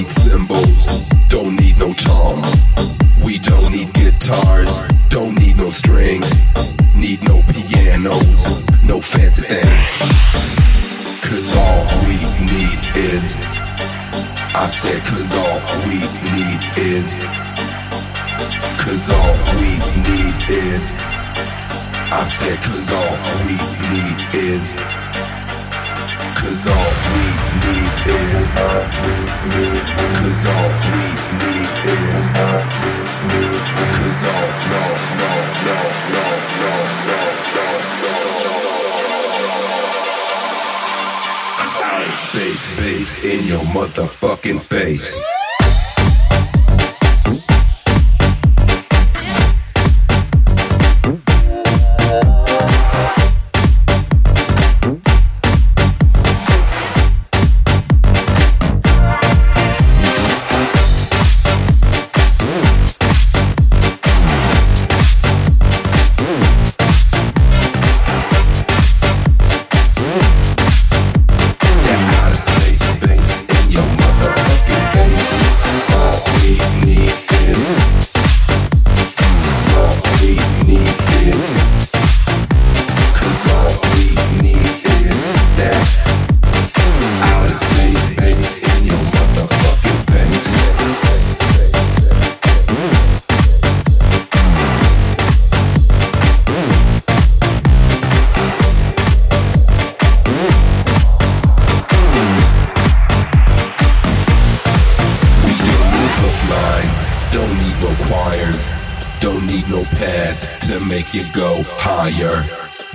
need cymbals, don't need no toms. We don't need guitars, don't need no strings, need no pianos, no fancy things. Cause all we need is, I said, cause all we need is, cause all we need is, I said, cause all we need is. Cause all we need is Cause all we need is Cause all no no no no no no no no Outer space, space in your motherfucking face.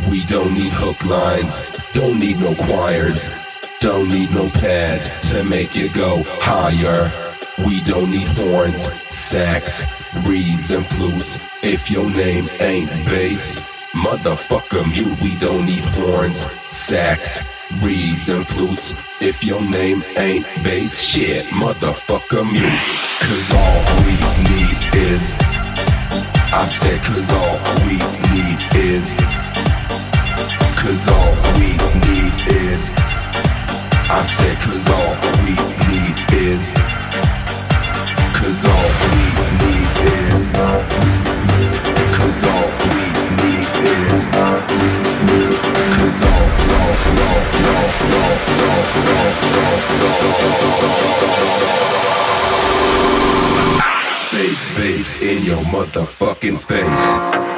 We don't need hook lines, don't need no choirs, don't need no pads to make you go higher. We don't need horns, sax, reeds, and flutes. If your name ain't bass, motherfucker mute. We don't need horns, sax, reeds, and flutes. If your name ain't bass, shit, motherfucker mute. Cause all we need is. I said, cause all we need is. Cause all we need is. I said, cause all we need is. Cause all we need is. Cause all we need is. Cause all, all, all, all, all, all, all, all, all, all, all, all, all, all, all, all, all,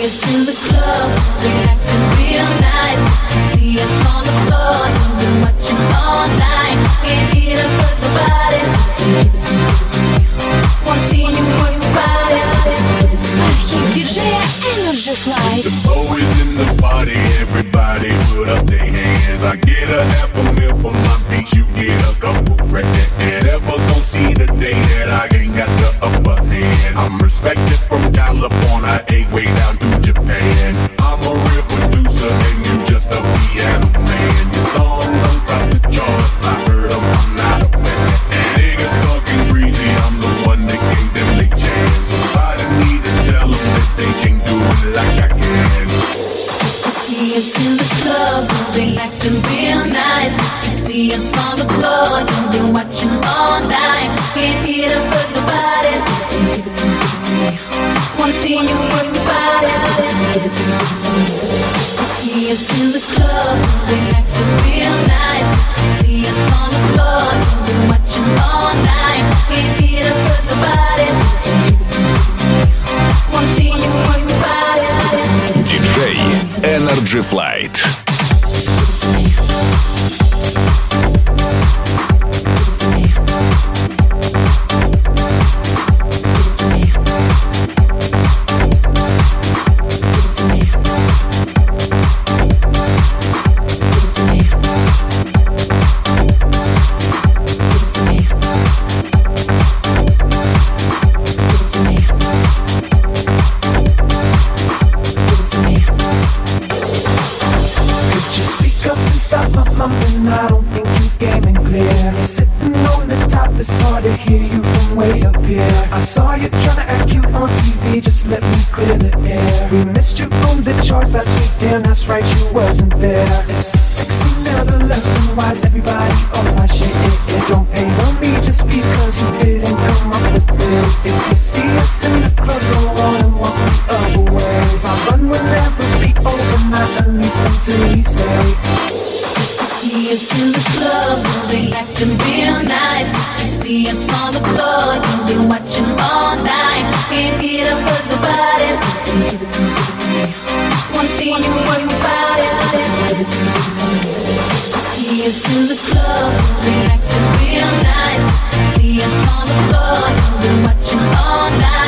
see us in the club. We acting real nice. See us on the floor. You've been watching all night. Can't get up the bodies. Wanna see you move your body? Give it to me, it Energy Flight. The in the party, everybody put up their hands. I get a half a meal for my beat. You get a couple right there. Sitting on the top, it's hard to hear you from way up here. I saw you trying to act cute on TV, just let me clear the air. We missed you on the charts last week, damn, that's right, you wasn't there. It's 16 now, the left and why's everybody on my shit? It, it don't pay for me just because you didn't come up with it. If you see us in the front go on and walk the other ways. Our run will never be over, not at least until we say see us in the club, acting real nice. You see us on the floor, you'll watching all night. Up the. Give it to me, give it to me, give it to me. Wanna see you work your body. Give it to me, give it to me, give it to me. See us in the club, acting real nice. See us on the floor, you'll watching all night.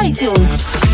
iTunes.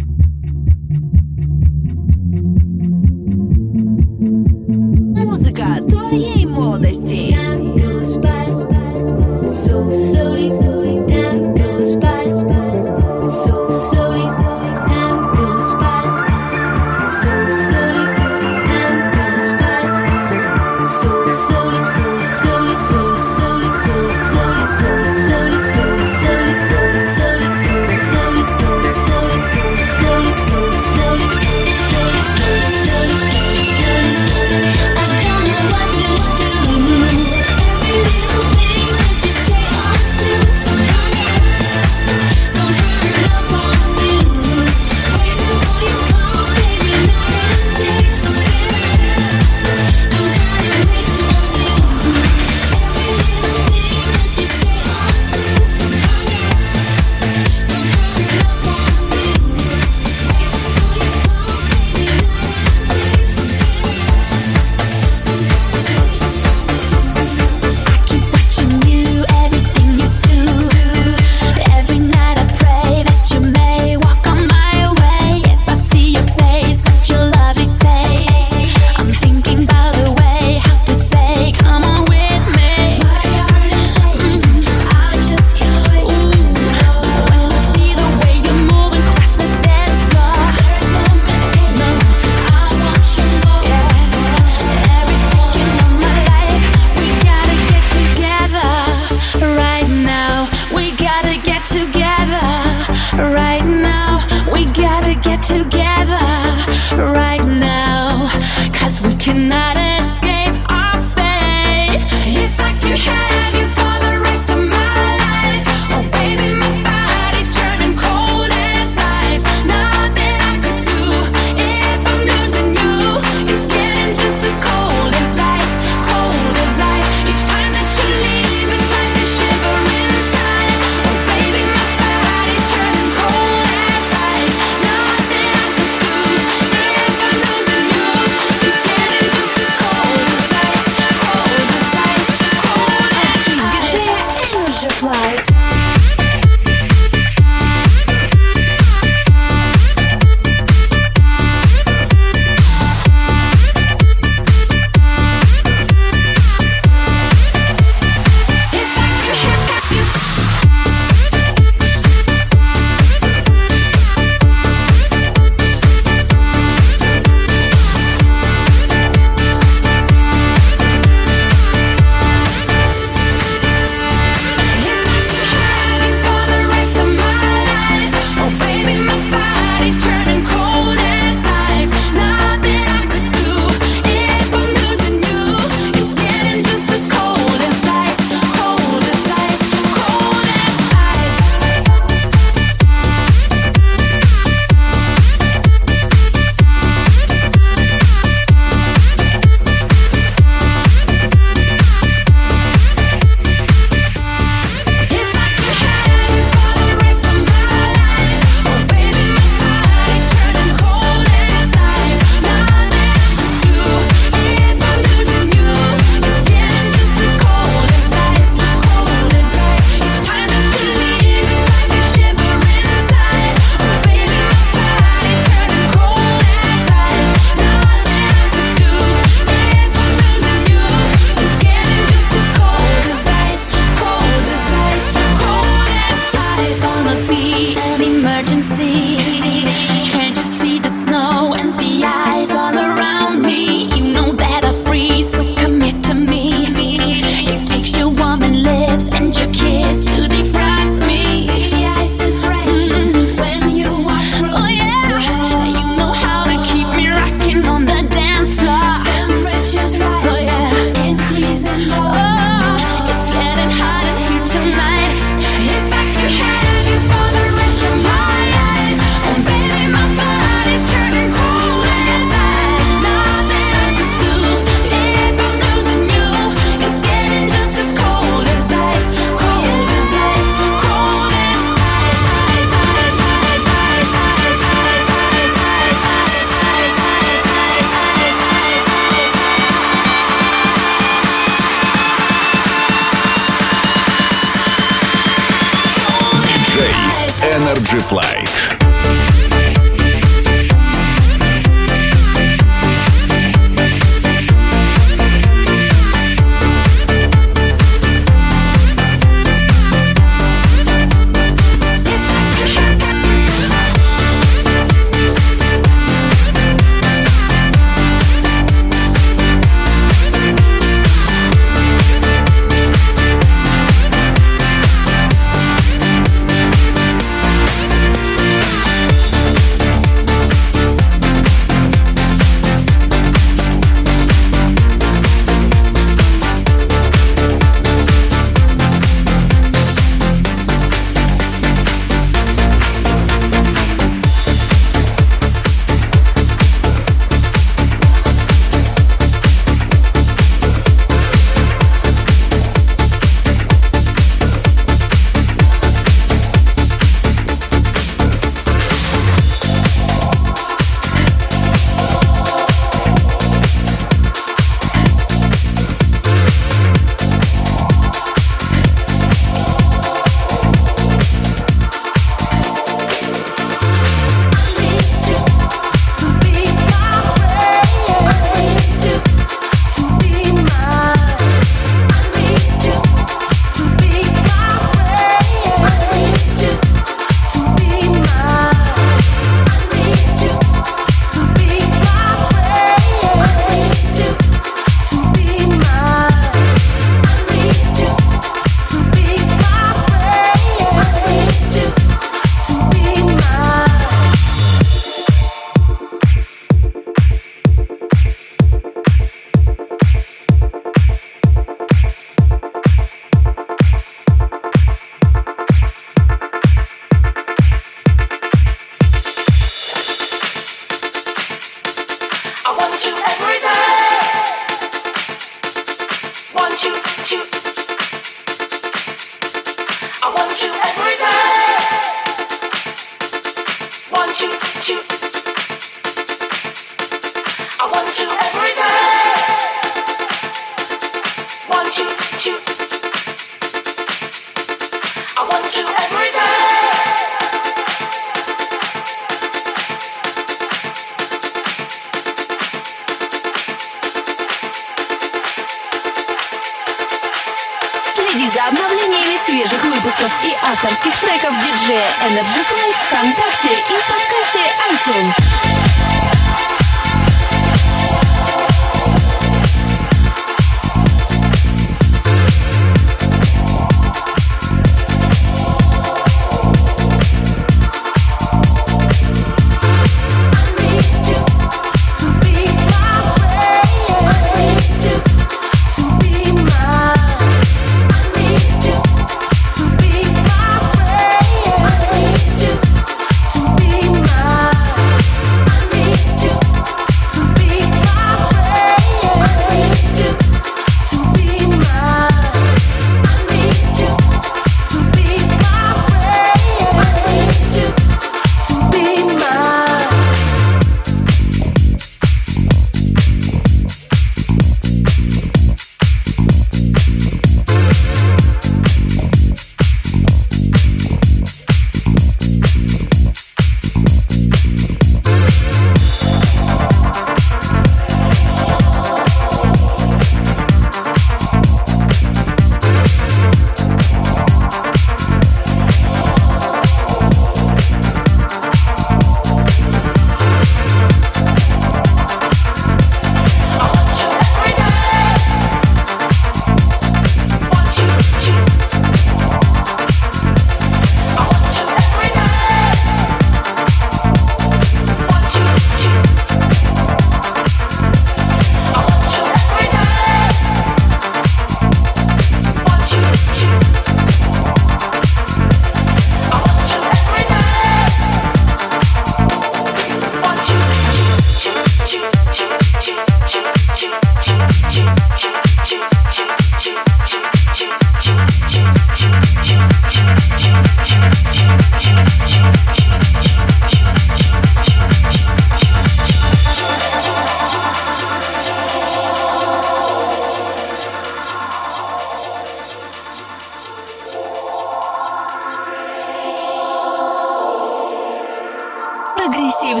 Want you,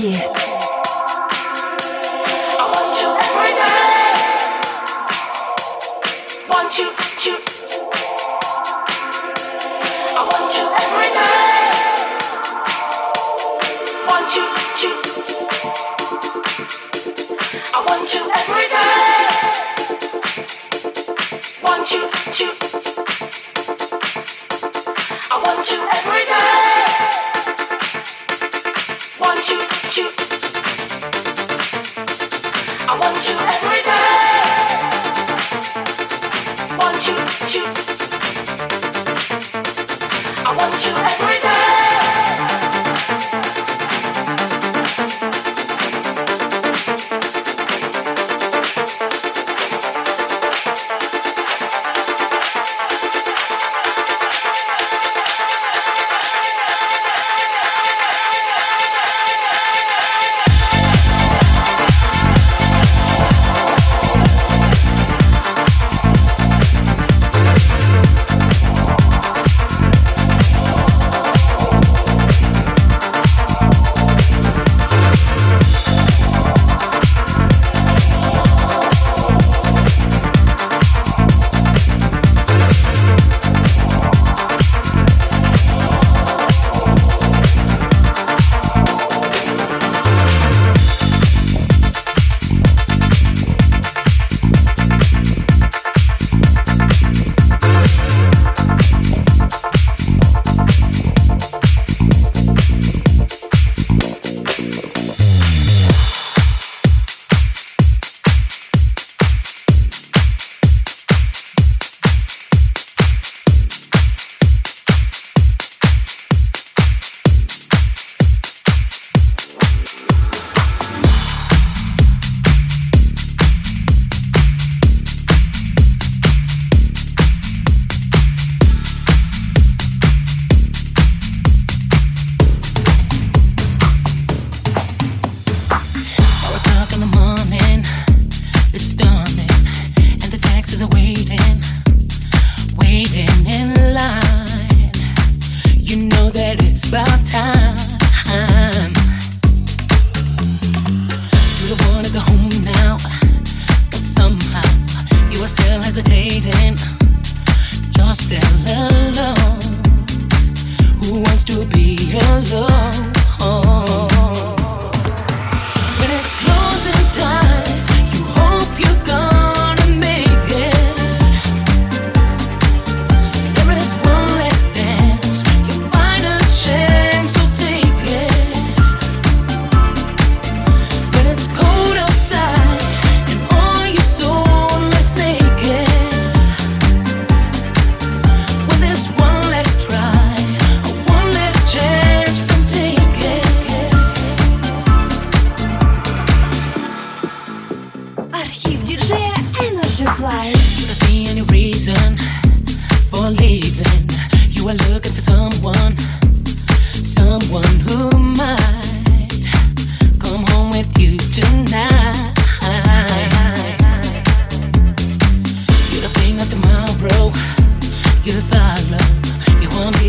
you.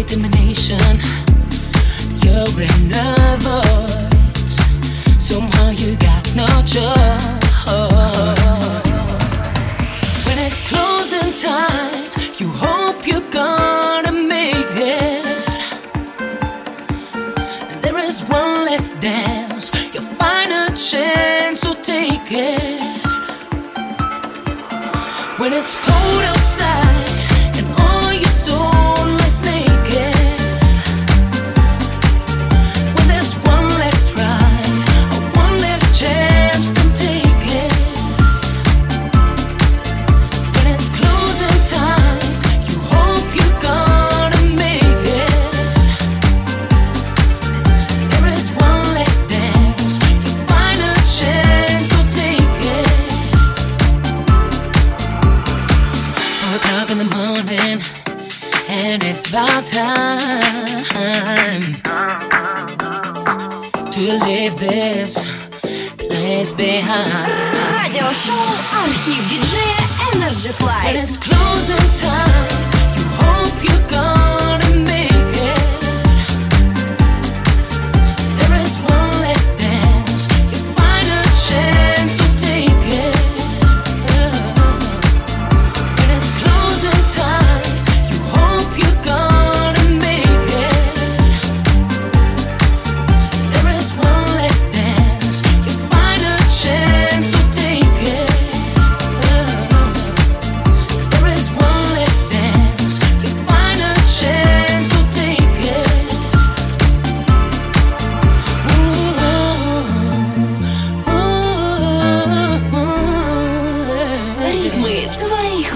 Determination. You're in voice. Somehow you got no choice. When it's closing time, you hope you're gonna make it. There is one less dance, your final chance, so take it. When it's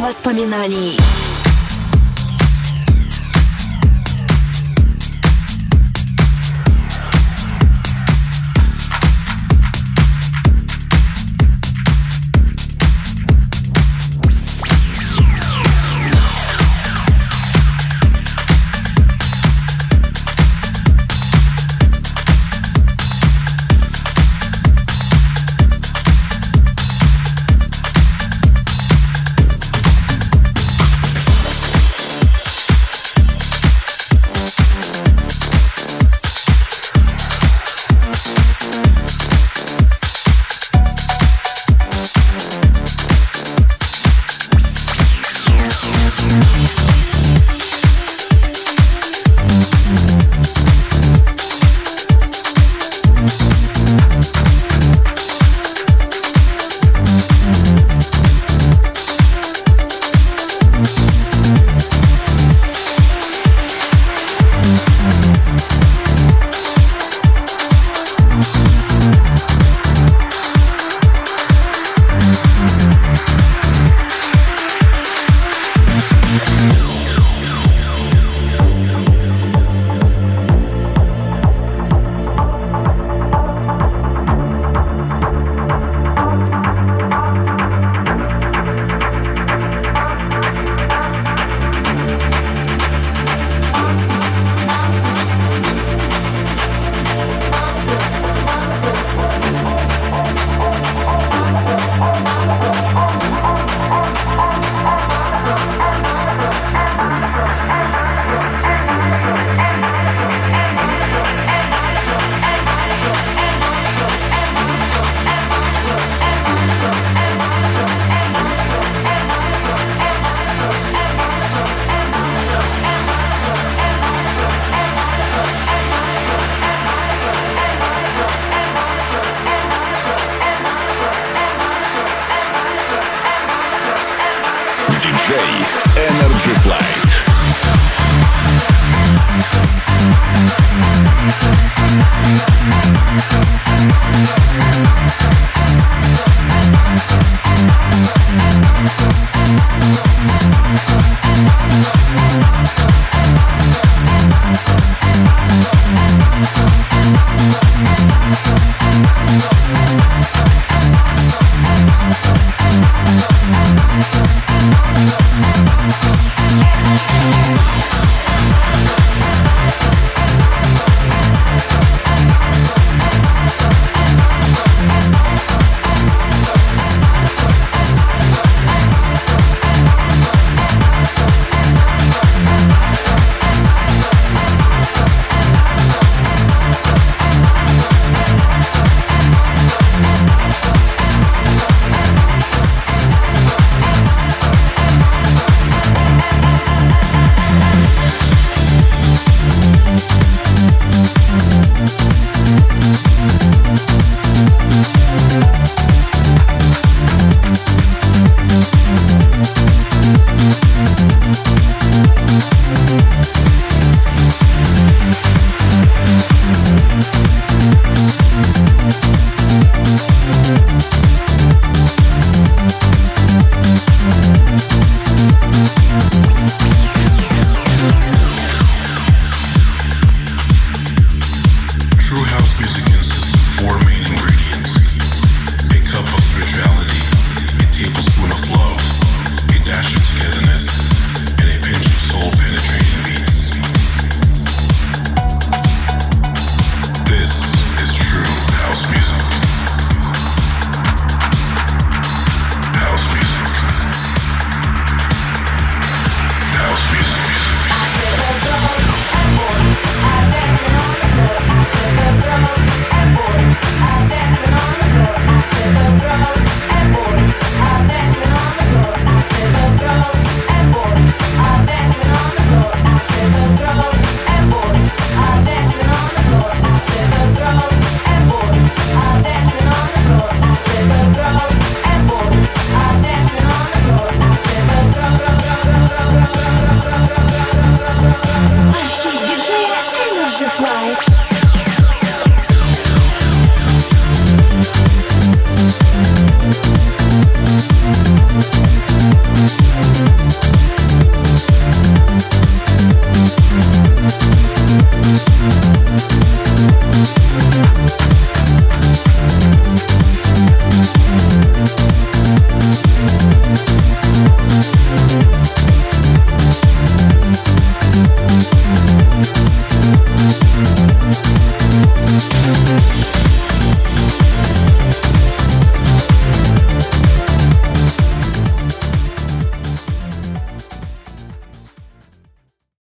воспоминаний.